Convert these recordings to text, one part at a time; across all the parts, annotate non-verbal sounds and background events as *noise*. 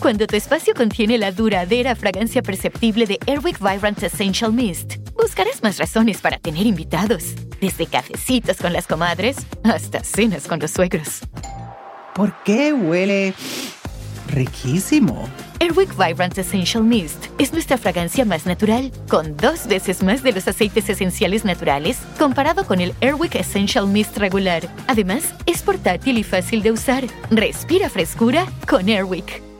Cuando tu espacio contiene la duradera fragancia perceptible de Airwick Vibrant Essential Mist, buscarás más razones para tener invitados, desde cafecitos con las comadres hasta cenas con los suegros. ¿Por qué huele riquísimo? Airwick Vibrant Essential Mist es nuestra fragancia más natural, con dos veces más de los aceites esenciales naturales comparado con el Airwick Essential Mist regular. Además, es portátil y fácil de usar. Respira frescura con Airwick.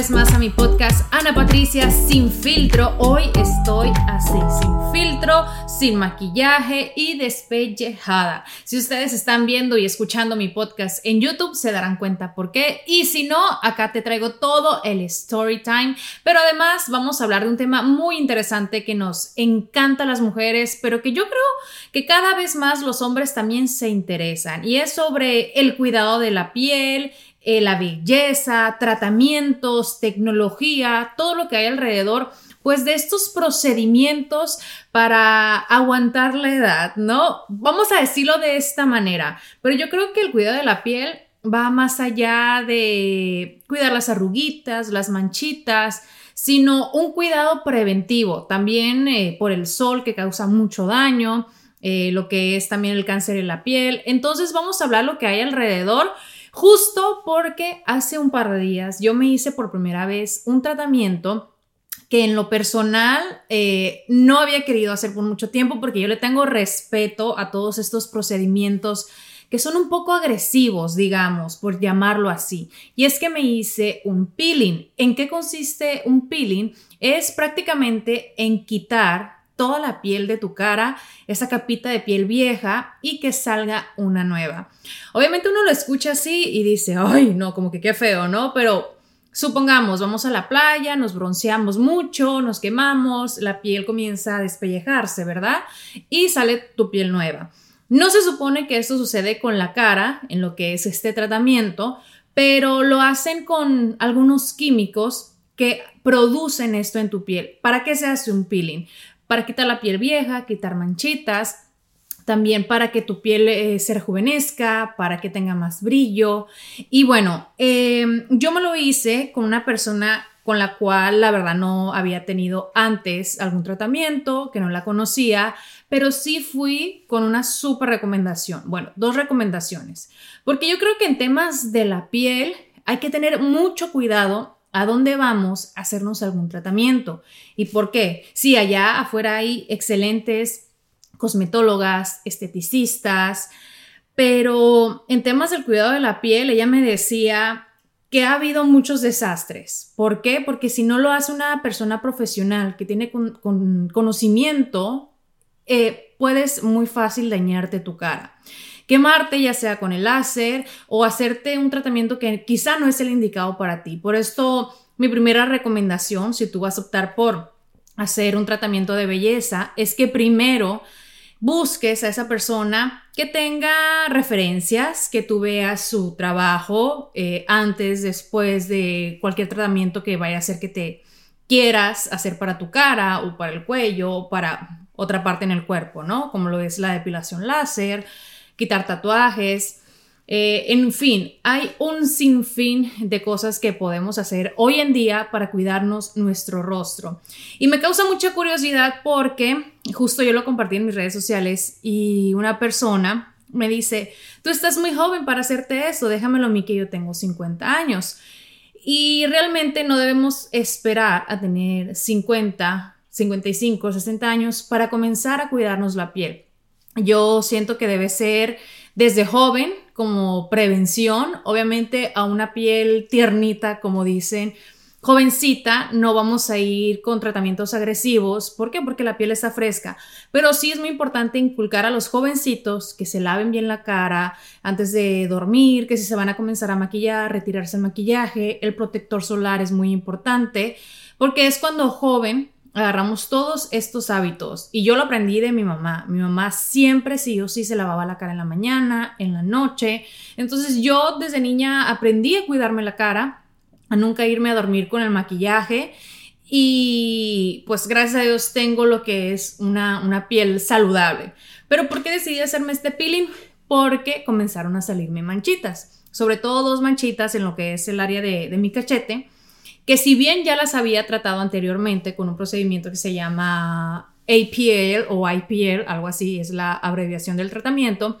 Vez más a mi podcast Ana Patricia Sin Filtro. Hoy estoy así, sin filtro, sin maquillaje y despellejada. Si ustedes están viendo y escuchando mi podcast en YouTube, se darán cuenta por qué. Y si no, acá te traigo todo el story time. Pero además vamos a hablar de un tema muy interesante que nos encanta a las mujeres, pero que yo creo que cada vez más los hombres también se interesan. Y es sobre el cuidado de la piel eh, la belleza, tratamientos, tecnología, todo lo que hay alrededor, pues de estos procedimientos para aguantar la edad, ¿no? Vamos a decirlo de esta manera, pero yo creo que el cuidado de la piel va más allá de cuidar las arruguitas, las manchitas, sino un cuidado preventivo, también eh, por el sol que causa mucho daño, eh, lo que es también el cáncer en la piel. Entonces vamos a hablar lo que hay alrededor Justo porque hace un par de días yo me hice por primera vez un tratamiento que en lo personal eh, no había querido hacer por mucho tiempo porque yo le tengo respeto a todos estos procedimientos que son un poco agresivos, digamos, por llamarlo así. Y es que me hice un peeling. ¿En qué consiste un peeling? Es prácticamente en quitar toda la piel de tu cara, esa capita de piel vieja y que salga una nueva. Obviamente uno lo escucha así y dice, ay, no, como que qué feo, ¿no? Pero supongamos, vamos a la playa, nos bronceamos mucho, nos quemamos, la piel comienza a despellejarse, ¿verdad? Y sale tu piel nueva. No se supone que esto sucede con la cara, en lo que es este tratamiento, pero lo hacen con algunos químicos que producen esto en tu piel. ¿Para qué se hace un peeling? Para quitar la piel vieja, quitar manchitas, también para que tu piel eh, se rejuvenezca, para que tenga más brillo. Y bueno, em, yo me lo hice con una persona con la cual la verdad no había tenido antes algún tratamiento, que no la conocía, pero sí fui con una súper recomendación. Bueno, dos recomendaciones, porque yo creo que en temas de la piel hay que tener mucho cuidado a dónde vamos a hacernos algún tratamiento. ¿Y por qué? Sí, allá afuera hay excelentes cosmetólogas, esteticistas, pero en temas del cuidado de la piel, ella me decía que ha habido muchos desastres. ¿Por qué? Porque si no lo hace una persona profesional que tiene conocimiento, eh, puedes muy fácil dañarte tu cara quemarte, ya sea con el láser o hacerte un tratamiento que quizá no es el indicado para ti. Por esto, mi primera recomendación, si tú vas a optar por hacer un tratamiento de belleza, es que primero busques a esa persona que tenga referencias, que tú veas su trabajo eh, antes, después de cualquier tratamiento que vaya a hacer que te quieras hacer para tu cara o para el cuello o para otra parte en el cuerpo, ¿no? Como lo es la depilación láser, quitar tatuajes, eh, en fin, hay un sinfín de cosas que podemos hacer hoy en día para cuidarnos nuestro rostro. Y me causa mucha curiosidad porque justo yo lo compartí en mis redes sociales y una persona me dice, tú estás muy joven para hacerte eso, déjamelo a mí que yo tengo 50 años. Y realmente no debemos esperar a tener 50, 55, 60 años para comenzar a cuidarnos la piel. Yo siento que debe ser desde joven como prevención, obviamente a una piel tiernita, como dicen, jovencita no vamos a ir con tratamientos agresivos. ¿Por qué? Porque la piel está fresca. Pero sí es muy importante inculcar a los jovencitos que se laven bien la cara antes de dormir, que si se van a comenzar a maquillar, retirarse el maquillaje, el protector solar es muy importante, porque es cuando joven agarramos todos estos hábitos y yo lo aprendí de mi mamá. Mi mamá siempre sí o sí se lavaba la cara en la mañana, en la noche. Entonces yo desde niña aprendí a cuidarme la cara, a nunca irme a dormir con el maquillaje y pues gracias a Dios tengo lo que es una, una piel saludable. Pero ¿por qué decidí hacerme este peeling? Porque comenzaron a salirme manchitas, sobre todo dos manchitas en lo que es el área de, de mi cachete que si bien ya las había tratado anteriormente con un procedimiento que se llama APL o IPL, algo así es la abreviación del tratamiento,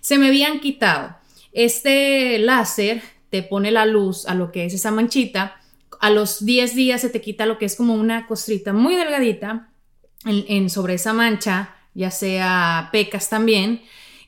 se me habían quitado. Este láser te pone la luz a lo que es esa manchita. A los 10 días se te quita lo que es como una costrita muy delgadita en, sobre esa mancha, ya sea pecas también,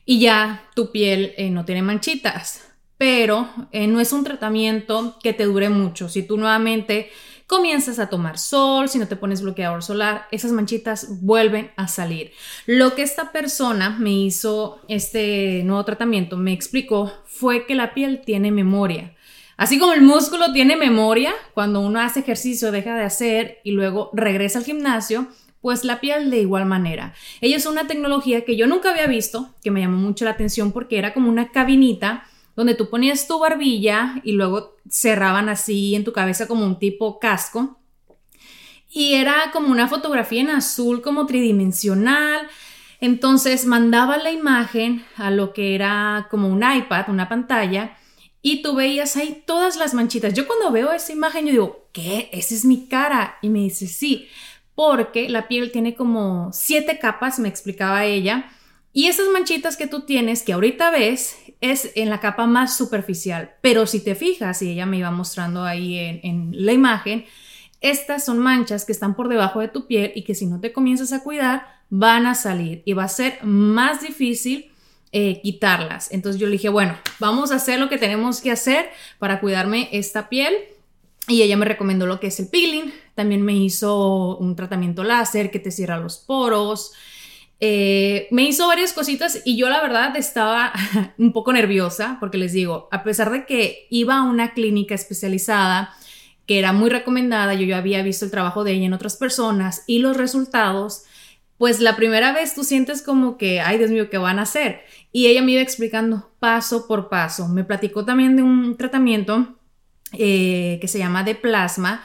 y ya tu piel eh, no tiene manchitas pero eh, no es un tratamiento que te dure mucho. Si tú nuevamente comienzas a tomar sol, si no te pones bloqueador solar, esas manchitas vuelven a salir. Lo que esta persona me hizo este nuevo tratamiento, me explicó, fue que la piel tiene memoria. Así como el músculo tiene memoria, cuando uno hace ejercicio, deja de hacer y luego regresa al gimnasio, pues la piel de igual manera. Ella es una tecnología que yo nunca había visto, que me llamó mucho la atención porque era como una cabinita donde tú ponías tu barbilla y luego cerraban así en tu cabeza como un tipo casco. Y era como una fotografía en azul, como tridimensional. Entonces mandaba la imagen a lo que era como un iPad, una pantalla, y tú veías ahí todas las manchitas. Yo cuando veo esa imagen, yo digo, ¿qué? Esa es mi cara. Y me dice, sí, porque la piel tiene como siete capas, me explicaba ella. Y esas manchitas que tú tienes, que ahorita ves, es en la capa más superficial. Pero si te fijas, y ella me iba mostrando ahí en, la imagen, estas son manchas que están por debajo de tu piel y que si no te comienzas a cuidar, van a salir y va a ser más difícil eh, quitarlas. Entonces yo le dije, bueno, vamos a hacer lo que tenemos que hacer para cuidarme esta piel. Y ella me recomendó lo que es el peeling. También me hizo un tratamiento láser que te cierra los poros. Eh, me hizo varias cositas y yo la verdad estaba *laughs* un poco nerviosa porque les digo, a pesar de que iba a una clínica especializada que era muy recomendada, yo ya había visto el trabajo de ella en otras personas y los resultados, pues la primera vez tú sientes como que, ay Dios mío, ¿qué van a hacer? Y ella me iba explicando paso por paso. Me platicó también de un tratamiento eh, que se llama de plasma.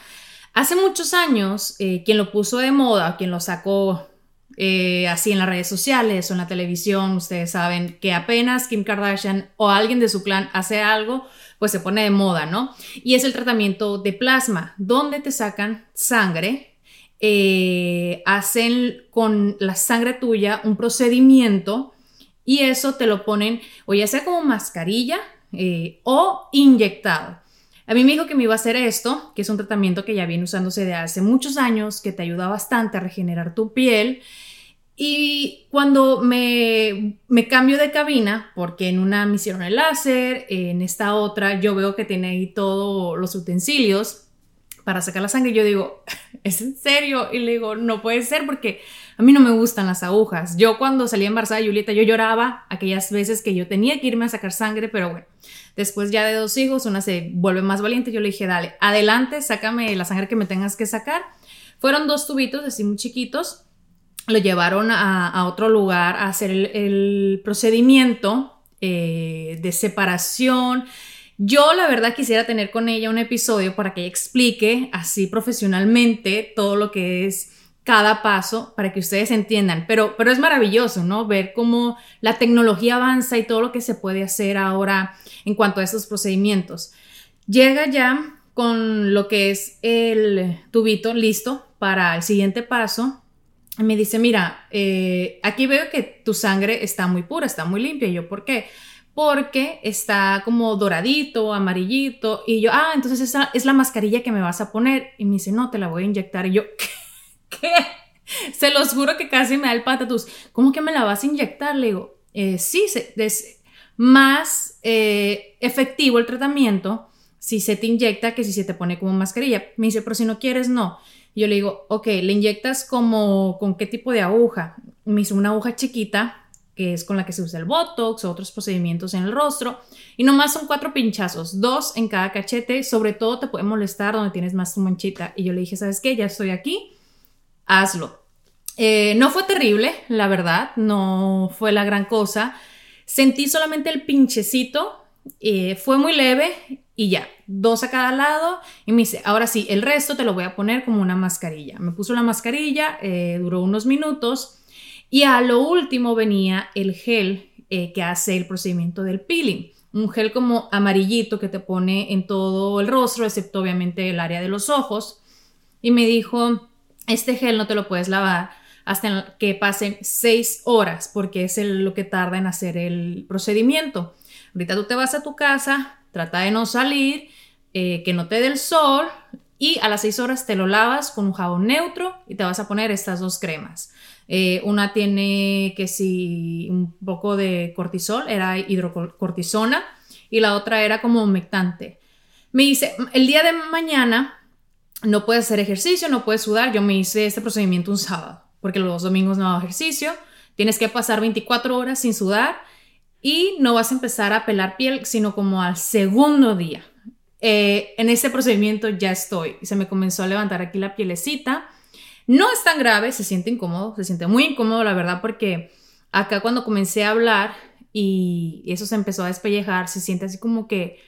Hace muchos años, eh, quien lo puso de moda, quien lo sacó eh, así en las redes sociales o en la televisión, ustedes saben que apenas Kim Kardashian o alguien de su clan hace algo, pues se pone de moda, ¿no? Y es el tratamiento de plasma, donde te sacan sangre, eh, hacen con la sangre tuya un procedimiento y eso te lo ponen o ya sea como mascarilla eh, o inyectado. A mí me dijo que me iba a hacer esto, que es un tratamiento que ya viene usándose de hace muchos años, que te ayuda bastante a regenerar tu piel. Y cuando me, cambio de cabina, porque en una me hicieron el láser, en esta otra yo veo que tiene ahí todos los utensilios para sacar la sangre, yo digo, *laughs* ¿es en serio? Y le digo, no puede ser porque a mí no me gustan las agujas. Yo cuando salí embarazada de Julieta, yo lloraba aquellas veces que yo tenía que irme a sacar sangre, pero bueno, Después ya de dos hijos, una se vuelve más valiente. Yo le dije, dale, adelante, sácame la sangre que me tengas que sacar. Fueron dos tubitos así muy chiquitos. Lo llevaron a, otro lugar a hacer el, procedimiento eh, de separación. Yo la verdad quisiera tener con ella un episodio para que explique así profesionalmente todo lo que es cada paso para que ustedes entiendan. Pero, pero es maravilloso, ¿no? Ver cómo la tecnología avanza y todo lo que se puede hacer ahora en cuanto a estos procedimientos. Llega ya con lo que es el tubito listo para el siguiente paso. Me dice, mira, eh, aquí veo que tu sangre está muy pura, está muy limpia. Y yo, ¿por qué? Porque está como doradito, amarillito. Y yo, ah, entonces esa es la mascarilla que me vas a poner. Y me dice, no, te la voy a inyectar. Y yo, *laughs* ¿qué? ¿Qué? Se los juro que casi me da el patatús. ¿Cómo que me la vas a inyectar? Le digo, eh, sí, es más eh, efectivo el tratamiento si se te inyecta que si se te pone como mascarilla. Me dice, pero si no quieres, no. yo le digo, ok, ¿le inyectas como con qué tipo de aguja? Me hizo una aguja chiquita, que es con la que se usa el Botox o otros procedimientos en el rostro. Y nomás son cuatro pinchazos, dos en cada cachete. Sobre todo te puede molestar donde tienes más tu manchita. Y yo le dije, ¿sabes qué? Ya estoy aquí, hazlo. Eh, no fue terrible, la verdad, no fue la gran cosa. Sentí solamente el pinchecito, eh, fue muy leve y ya, dos a cada lado. Y me dice, ahora sí, el resto te lo voy a poner como una mascarilla. Me puso la mascarilla, eh, duró unos minutos y a lo último venía el gel que hace el procedimiento del peeling. Un gel como amarillito que te pone en todo el rostro, excepto obviamente el área de los ojos. Y me dijo, este gel no te lo puedes lavar hasta que pasen seis horas, porque es lo que tarda en hacer el procedimiento. Ahorita tú te vas a tu casa, trata de no salir, eh, que no te dé el sol y a las seis horas te lo lavas con un jabón neutro y te vas a poner estas dos cremas. Eh, una tiene que si un poco de cortisol, era hidrocortisona, y la otra era como humectante. Me dice, el día de mañana no puedes hacer ejercicio, no puedes sudar. Yo me hice este procedimiento un sábado porque los domingos no hago ejercicio, tienes que pasar 24 horas sin sudar y no vas a empezar a pelar piel, sino como al segundo día. Eh, en ese procedimiento ya estoy. Se me comenzó a levantar aquí la pielecita. No es tan grave, se siente incómodo, se siente muy incómodo, la verdad, porque acá cuando comencé a hablar y eso se empezó a despellejar, se siente así como que,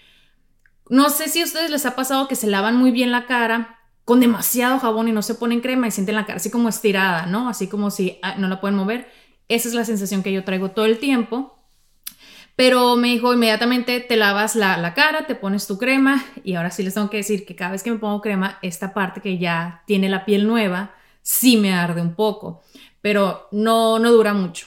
no sé si a ustedes les ha pasado que se lavan muy bien la cara con demasiado jabón y no se ponen crema y sienten la cara así como estirada, ¿no? Así como si ah, no la pueden mover. Esa es la sensación que yo traigo todo el tiempo. Pero me dijo inmediatamente te lavas la, la, cara, te pones tu crema y ahora sí les tengo que decir que cada vez que me pongo crema, esta parte que ya tiene la piel nueva, sí me arde un poco, pero no, no dura mucho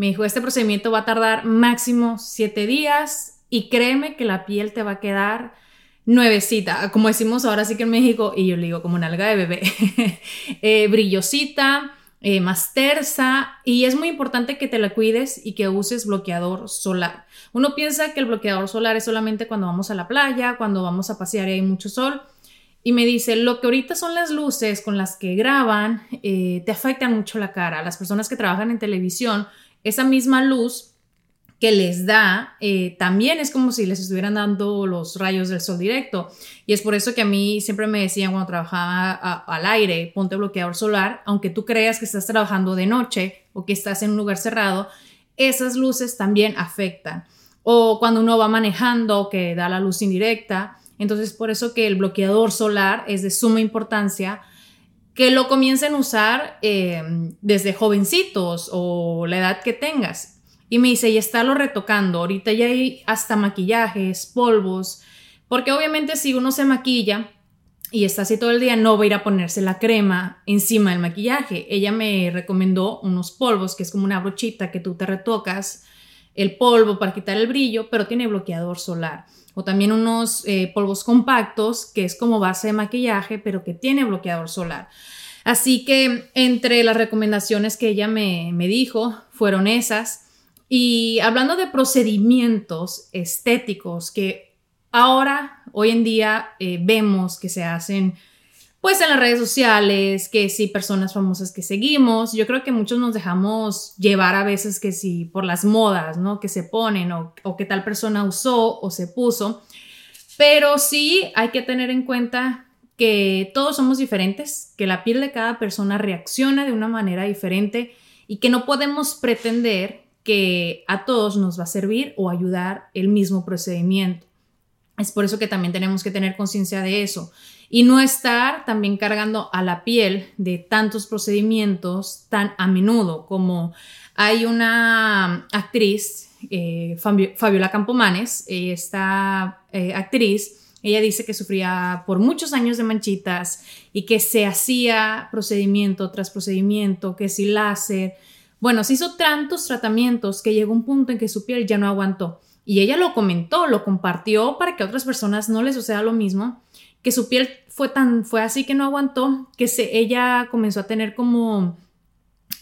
Me dijo, este procedimiento va a tardar máximo siete días y créeme que la piel te va a quedar nuevecita, como decimos ahora sí que en México, y yo le digo como nalga de bebé, *laughs* eh, brillosita, eh, más tersa, y es muy importante que te la cuides y que uses bloqueador solar. Uno piensa que el bloqueador solar es solamente cuando vamos a la playa, cuando vamos a pasear y hay mucho sol, y me dice, lo que ahorita son las luces con las que graban, eh, te afectan mucho la cara. Las personas que trabajan en televisión esa misma luz que les da, eh, también es como si les estuvieran dando los rayos del sol directo. Y es por eso que a mí siempre me decían cuando trabajaba al aire, ponte bloqueador solar, aunque tú creas que estás trabajando de noche o que estás en un lugar cerrado, esas luces también afectan. O cuando uno va manejando que da la luz indirecta. Entonces, por eso que el bloqueador solar es de suma importancia que lo comiencen a usar eh, desde jovencitos o la edad que tengas. Y me dice, y estarlo retocando. Ahorita ya hay hasta maquillajes, polvos, porque obviamente si uno se maquilla y está así todo el día, no va a ir a ponerse la crema encima del maquillaje. Ella me recomendó unos polvos, que es como una brochita que tú te retocas el polvo para quitar el brillo, pero tiene bloqueador solar también unos eh, polvos compactos, que es como base de maquillaje, pero que tiene bloqueador solar. Así que entre las recomendaciones que ella me, dijo fueron esas. Y hablando de procedimientos estéticos que ahora, hoy en día, eh, vemos que se hacen pues en las redes sociales, que si personas famosas que seguimos, yo creo que muchos nos dejamos llevar a veces que si por las modas, ¿no? Que se ponen o, o que tal persona usó o se puso, pero sí hay que tener en cuenta que todos somos diferentes, que la piel de cada persona reacciona de una manera diferente y que no podemos pretender que a todos nos va a servir o ayudar el mismo procedimiento. Es por eso que también tenemos que tener conciencia de eso y no estar también cargando a la piel de tantos procedimientos tan a menudo como hay una actriz, eh, Fabiola Campomanes, esta eh, actriz, ella dice que sufría por muchos años de manchitas y que se hacía procedimiento tras procedimiento, que si láser. Bueno, se hizo tantos tratamientos que llegó un punto en que su piel ya no aguantó. Y ella lo comentó, lo compartió para que a otras personas no les suceda lo mismo, que su piel fue tan, fue así que no aguantó, que se, ella comenzó a tener como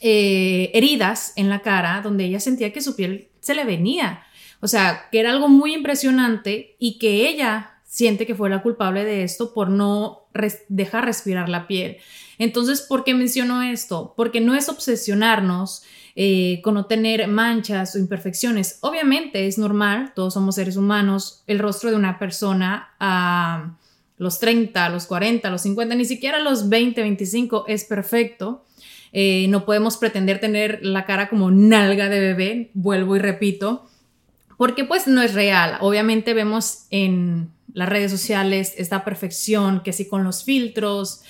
eh, heridas en la cara, donde ella sentía que su piel se le venía. O sea, que era algo muy impresionante y que ella siente que fue la culpable de esto por no dejar respirar la piel. Entonces, ¿por qué menciono esto? Porque no es obsesionarnos eh, con no tener manchas o imperfecciones. Obviamente es normal, todos somos seres humanos, el rostro de una persona a los 30, a los 40, a los 50, ni siquiera los 20, 25 es perfecto. Eh, no podemos pretender tener la cara como nalga de bebé, vuelvo y repito, porque pues no es real. Obviamente vemos en las redes sociales, esta perfección, que sí con los filtros,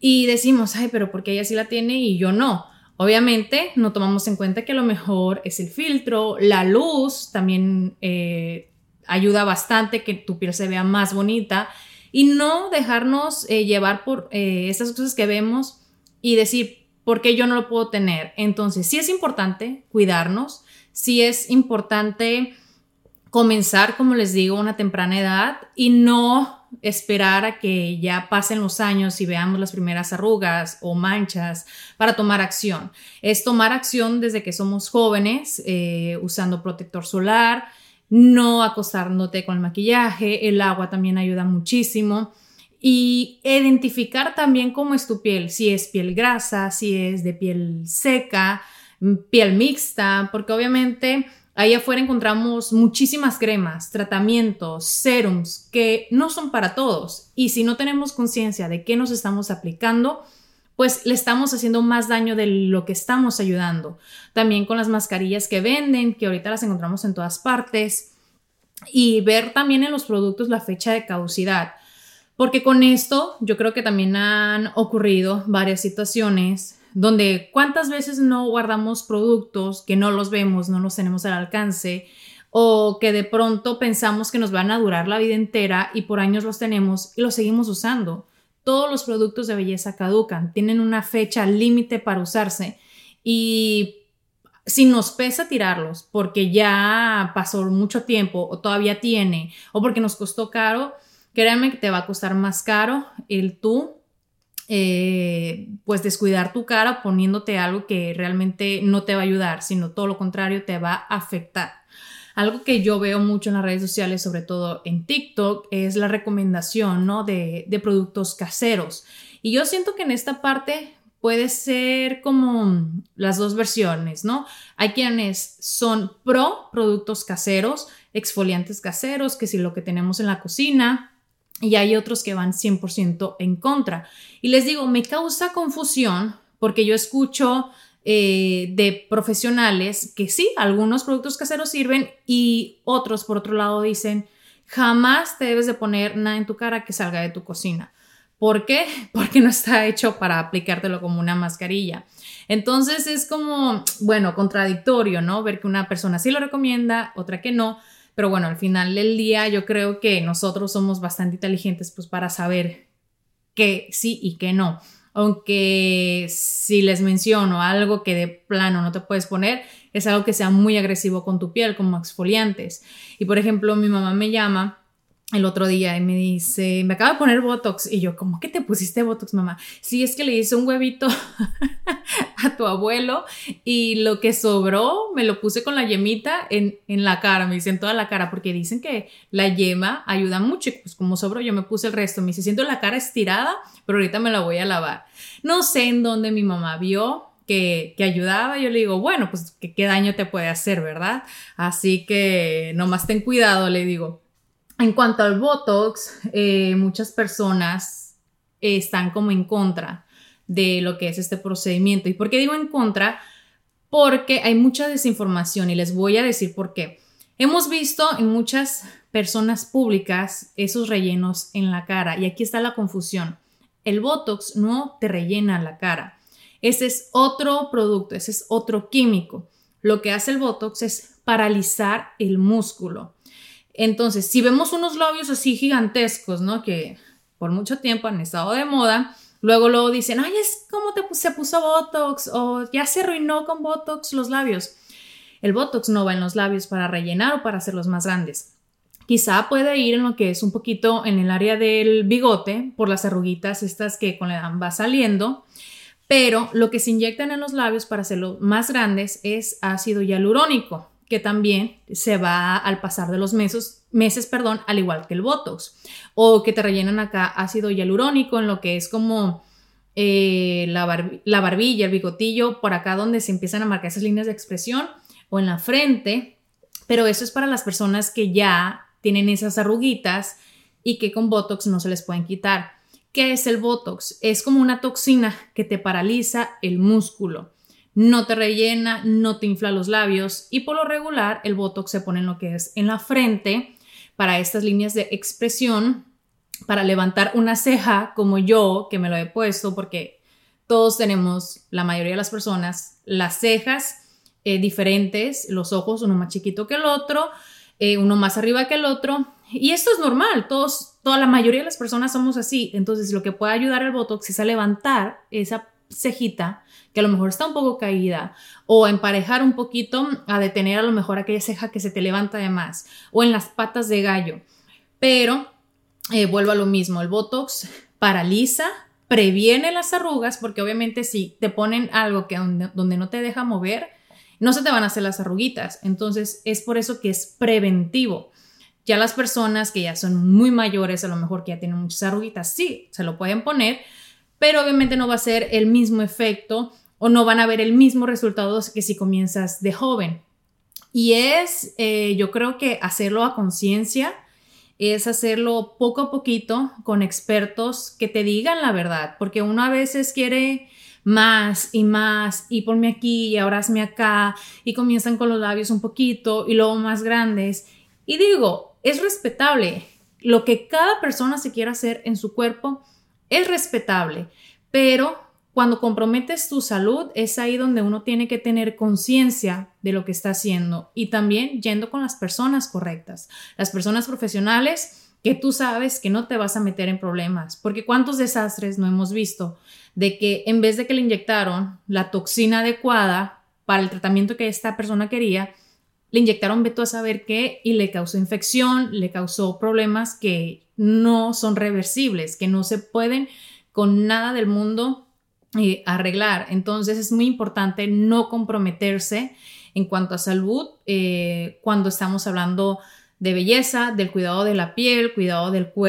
y decimos, ay, pero ¿por qué ella sí la tiene y yo no? Obviamente no tomamos en cuenta que lo mejor es el filtro, la luz también eh, ayuda bastante que tu piel se vea más bonita y no dejarnos eh, llevar por eh, estas cosas que vemos y decir, ¿por qué yo no lo puedo tener? Entonces, sí es importante cuidarnos, sí es importante comenzar, como les digo, a una temprana edad y no esperar a que ya pasen los años y veamos las primeras arrugas o manchas para tomar acción. Es tomar acción desde que somos jóvenes, eh, usando protector solar, no acostándote con el maquillaje, el agua también ayuda muchísimo y identificar también cómo es tu piel, si es piel grasa, si es de piel seca, piel mixta, porque obviamente Ahí afuera encontramos muchísimas cremas, tratamientos, serums que no son para todos. Y si no tenemos conciencia de qué nos estamos aplicando, pues le estamos haciendo más daño de lo que estamos ayudando. También con las mascarillas que venden, que ahorita las encontramos en todas partes. Y ver también en los productos la fecha de caducidad. Porque con esto yo creo que también han ocurrido varias situaciones donde cuántas veces no guardamos productos que no los vemos, no los tenemos al alcance o que de pronto pensamos que nos van a durar la vida entera y por años los tenemos y los seguimos usando. Todos los productos de belleza caducan, tienen una fecha límite para usarse y si nos pesa tirarlos porque ya pasó mucho tiempo o todavía tiene o porque nos costó caro, créanme que te va a costar más caro el tú eh, pues descuidar tu cara poniéndote algo que realmente no te va a ayudar, sino todo lo contrario, te va a afectar. Algo que yo veo mucho en las redes sociales, sobre todo en TikTok, es la recomendación ¿no? de, productos caseros. Y yo siento que en esta parte puede ser como las dos versiones, ¿no? Hay quienes son pro productos caseros, exfoliantes caseros, que si lo que tenemos en la cocina, y hay otros que van 100% en contra. Y les digo, me causa confusión porque yo escucho eh, de profesionales que sí, algunos productos caseros sirven y otros, por otro lado, dicen, jamás te debes de poner nada en tu cara que salga de tu cocina. ¿Por qué? *laughs* Porque no está hecho para aplicártelo como una mascarilla. Entonces es como, bueno, contradictorio, ¿no? Ver que una persona sí lo recomienda, otra que no. Pero bueno, al final del día yo creo que nosotros somos bastante inteligentes pues para saber qué sí y qué no. Aunque si les menciono algo que de plano no te puedes poner, es algo que sea muy agresivo con tu piel, como exfoliantes. Y por ejemplo, mi mamá me llama el otro día y me dice, me acaba de poner Botox. Y yo, ¿cómo que te pusiste Botox, mamá? Sí, es que le hice un huevito *laughs* a tu abuelo y lo que sobró me lo puse con la yemita en, en, la cara, me dice en toda la cara, porque dicen que la yema ayuda mucho. Y pues como sobró, yo me puse el resto. Me dice, siento la cara estirada, pero ahorita me la voy a lavar. No sé en dónde mi mamá vio que, que, ayudaba, yo le digo, bueno, pues ¿qué, daño te puede hacer, ¿verdad? Así que nomás ten cuidado, le digo. En cuanto al Botox, eh, muchas personas están como en contra de lo que es este procedimiento. ¿Y por qué digo en contra? Porque hay mucha desinformación y les voy a decir por qué. Hemos visto en muchas personas públicas esos rellenos en la cara y aquí está la confusión. El Botox no te rellena la cara. Ese es otro producto, ese es otro químico. Lo que hace el Botox es paralizar el músculo. Entonces, si vemos unos labios así gigantescos, ¿no? Que por mucho tiempo han estado de moda, luego luego dicen, ay, es como te, se puso Botox o ya se arruinó con Botox los labios. El Botox no va en los labios para rellenar o para hacerlos más grandes. Quizá puede ir en lo que es un poquito en el área del bigote, por las arruguitas estas que con la edad va saliendo, pero lo que se inyectan en los labios para hacerlos más grandes es ácido hialurónico que también se va al pasar de los meses, meses, perdón, al igual que el Botox. O que te rellenan acá ácido hialurónico en lo que es como eh, la, la barbilla, el bigotillo, por acá donde se empiezan a marcar esas líneas de expresión o en la frente. Pero eso es para las personas que ya tienen esas arruguitas y que con Botox no se les pueden quitar. ¿Qué es el Botox? Es como una toxina que te paraliza el músculo no te rellena, no te infla los labios y por lo regular el Botox se pone en lo que es en la frente para estas líneas de expresión, para levantar una ceja como yo que me lo he puesto porque todos tenemos, la mayoría de las personas, las cejas eh, diferentes, los ojos uno más chiquito que el otro, eh, uno más arriba que el otro y esto es normal, todos, toda la mayoría de las personas somos así, entonces lo que puede ayudar al Botox es a levantar esa cejita que a lo mejor está un poco caída o emparejar un poquito a detener a lo mejor aquella ceja que se te levanta de más o en las patas de gallo. Pero eh, vuelvo a lo mismo, el Botox paraliza, previene las arrugas porque obviamente si te ponen algo que donde, donde no te deja mover, no se te van a hacer las arruguitas. Entonces es por eso que es preventivo. Ya las personas que ya son muy mayores, a lo mejor que ya tienen muchas arruguitas, sí, se lo pueden poner, pero obviamente no va a ser el mismo efecto o no van a ver el mismo resultado que si comienzas de joven. Y es, eh, yo creo que hacerlo a conciencia, es hacerlo poco a poquito con expertos que te digan la verdad, porque uno a veces quiere más y más y ponme aquí y ahora hazme acá y comienzan con los labios un poquito y luego más grandes. Y digo, es respetable lo que cada persona se quiera hacer en su cuerpo es respetable, pero cuando comprometes tu salud es ahí donde uno tiene que tener conciencia de lo que está haciendo y también yendo con las personas correctas, las personas profesionales que tú sabes que no te vas a meter en problemas, porque cuántos desastres no hemos visto de que en vez de que le inyectaron la toxina adecuada para el tratamiento que esta persona quería, le inyectaron veto a saber qué y le causó infección, le causó problemas que no son reversibles, que no se pueden con nada del mundo eh, arreglar. Entonces es muy importante no comprometerse en cuanto a salud eh, cuando estamos hablando de belleza, del cuidado de la piel, cuidado del cuerpo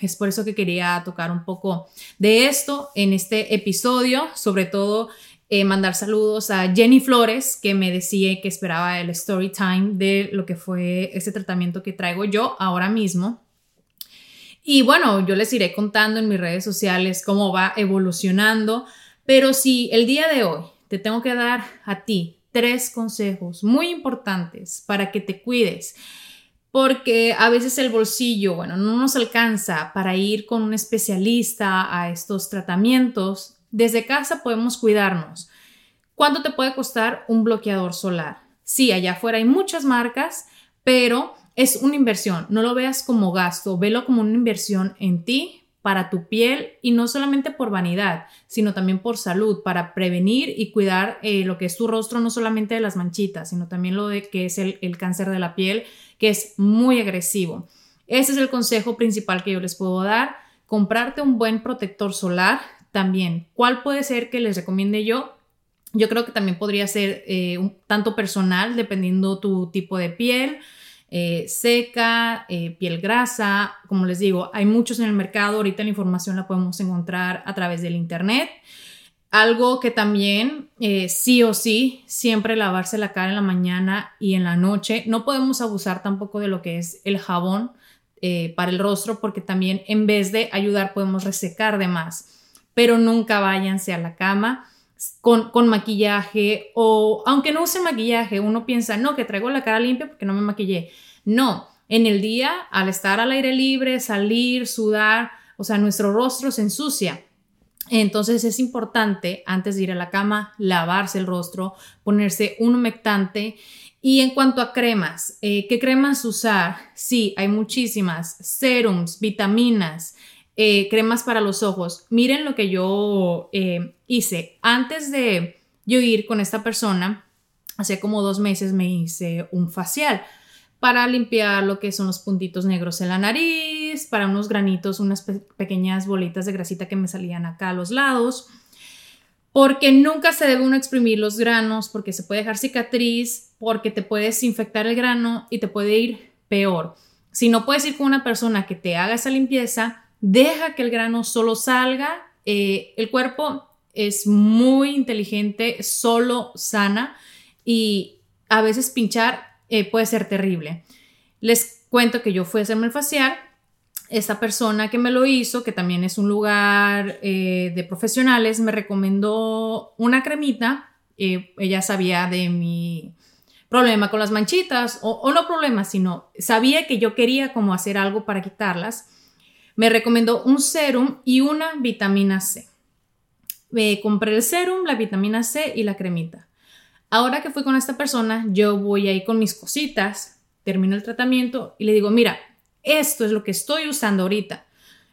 Es por eso que quería tocar un poco de esto en este episodio, sobre todo eh, mandar saludos a Jenny Flores, que me decía que esperaba el story time de lo que fue ese tratamiento que traigo yo ahora mismo. Y bueno, yo les iré contando en mis redes sociales cómo va evolucionando, pero si el día de hoy te tengo que dar a ti tres consejos muy importantes para que te cuides, porque a veces el bolsillo, bueno, no nos alcanza para ir con un especialista a estos tratamientos, desde casa podemos cuidarnos. ¿Cuánto te puede costar un bloqueador solar? Sí, allá afuera hay muchas marcas, pero es una inversión. No lo veas como gasto, velo como una inversión en ti, para tu piel y no solamente por vanidad, sino también por salud, para prevenir y cuidar eh, lo que es tu rostro, no solamente de las manchitas, sino también lo de que es el, el cáncer de la piel, que es muy agresivo. Ese es el consejo principal que yo les puedo dar. Comprarte un buen protector solar también. ¿Cuál puede ser que les recomiende yo? Yo creo que también podría ser eh, tanto personal, dependiendo tu tipo de piel, eh, seca, eh, piel grasa. Como les digo, hay muchos en el mercado. Ahorita la información la podemos encontrar a través del internet. Algo que también sí o sí, siempre lavarse la cara en la mañana y en la noche. No podemos abusar tampoco de lo que es el jabón para el rostro porque también en vez de ayudar podemos resecar de más pero nunca váyanse a la cama con, con, maquillaje o aunque no use maquillaje, uno piensa, no, que traigo la cara limpia porque no me maquillé. No, en el día, al estar al aire libre, salir, sudar, o sea, nuestro rostro se ensucia. Entonces es importante, antes de ir a la cama, lavarse el rostro, ponerse un humectante. Y en cuanto a cremas, eh, ¿qué cremas usar? Sí, hay muchísimas, serums, vitaminas, eh, cremas para los ojos. Miren lo que yo eh, hice. Antes de yo ir con esta persona, hace como dos meses me hice un facial para limpiar lo que son los puntitos negros en la nariz, para unos granitos, unas pequeñas bolitas de grasita que me salían acá a los lados. Porque nunca se debe uno exprimir los granos, porque se puede dejar cicatriz, porque te puedes infectar el grano y te puede ir peor. Si no puedes ir con una persona que te haga esa limpieza, deja que el grano solo salga. Eh, el cuerpo es muy inteligente, solo sana y a veces pinchar eh, puede ser terrible. Les cuento que yo fui a hacerme el facial. Esta persona que me lo hizo, que también es un lugar eh, de profesionales, me recomendó una cremita. ella sabía de mi problema con las manchitas, o, no problema, sino sabía que yo quería como hacer algo para quitarlas me recomendó un serum y una vitamina C. Me compré el serum, la vitamina C y la cremita. Ahora que fui con esta persona, yo voy ahí con mis cositas, termino el tratamiento y le digo, mira, esto es lo que estoy usando ahorita.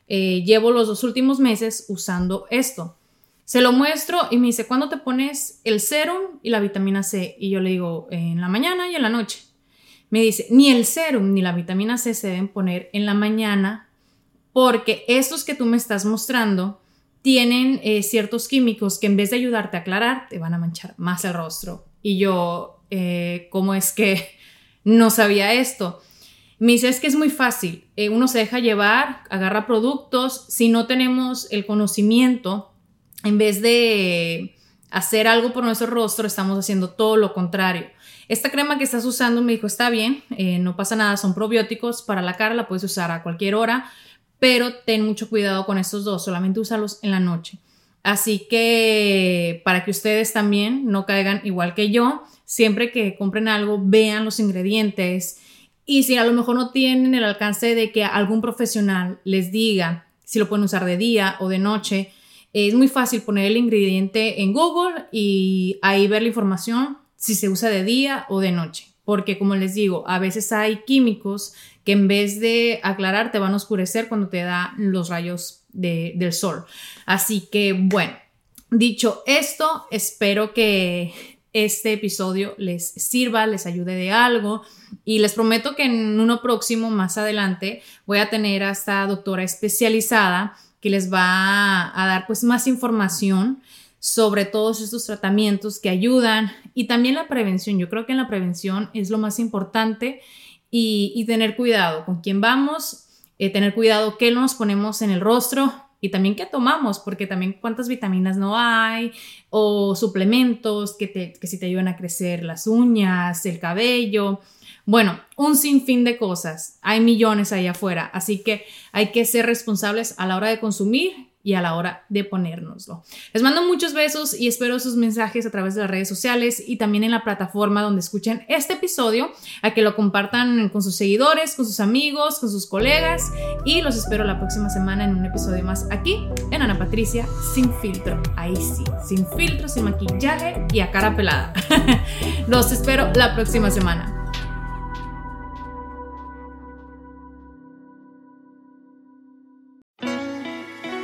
Eh, llevo los dos últimos meses usando esto. Se lo muestro y me dice, ¿cuándo te pones el serum y la vitamina C? Y yo le digo, en la mañana y en la noche. Me dice, ni el serum ni la vitamina C se deben poner en la mañana porque estos que tú me estás mostrando tienen eh, ciertos químicos que en vez de ayudarte a aclarar, te van a manchar más el rostro. Y yo, eh, ¿cómo es que *laughs* no sabía esto? Me dice, es que es muy fácil. Eh, uno se deja llevar, agarra productos. Si no tenemos el conocimiento, en vez de hacer algo por nuestro rostro, estamos haciendo todo lo contrario. Esta crema que estás usando me dijo, está bien, no pasa nada, son probióticos para la cara, la puedes usar a cualquier hora pero ten mucho cuidado con estos dos, solamente úsalos en la noche. Así que para que ustedes también no caigan igual que yo, siempre que compren algo, vean los ingredientes y si a lo mejor no tienen el alcance de que algún profesional les diga si lo pueden usar de día o de noche, es muy fácil poner el ingrediente en Google y ahí ver la información si se usa de día o de noche. Porque como les digo, a veces hay químicos que en vez de aclarar te van a oscurecer cuando te da los rayos del sol. Así que bueno, dicho esto, espero que este episodio les sirva, les ayude de algo y les prometo que en uno próximo, más adelante, voy a tener a esta doctora especializada que les va a dar pues más información sobre todos estos tratamientos que ayudan y también la prevención. Yo creo que en la prevención es lo más importante y, tener cuidado con quién vamos, eh, tener cuidado qué nos ponemos en el rostro y también qué tomamos, porque también cuántas vitaminas no hay o suplementos que, te, que si te ayudan a crecer las uñas, el cabello. Bueno, un sinfín de cosas. Hay millones ahí afuera, así que hay que ser responsables a la hora de consumir y a la hora de ponérnoslo. Les mando muchos besos y espero sus mensajes a través de las redes sociales y también en la plataforma donde escuchen este episodio, a que lo compartan con sus seguidores, con sus amigos, con sus colegas y los espero la próxima semana en un episodio más aquí en Ana Patricia sin filtro. Ahí sí, sin filtro, sin maquillaje y a cara pelada. *laughs* los espero la próxima semana.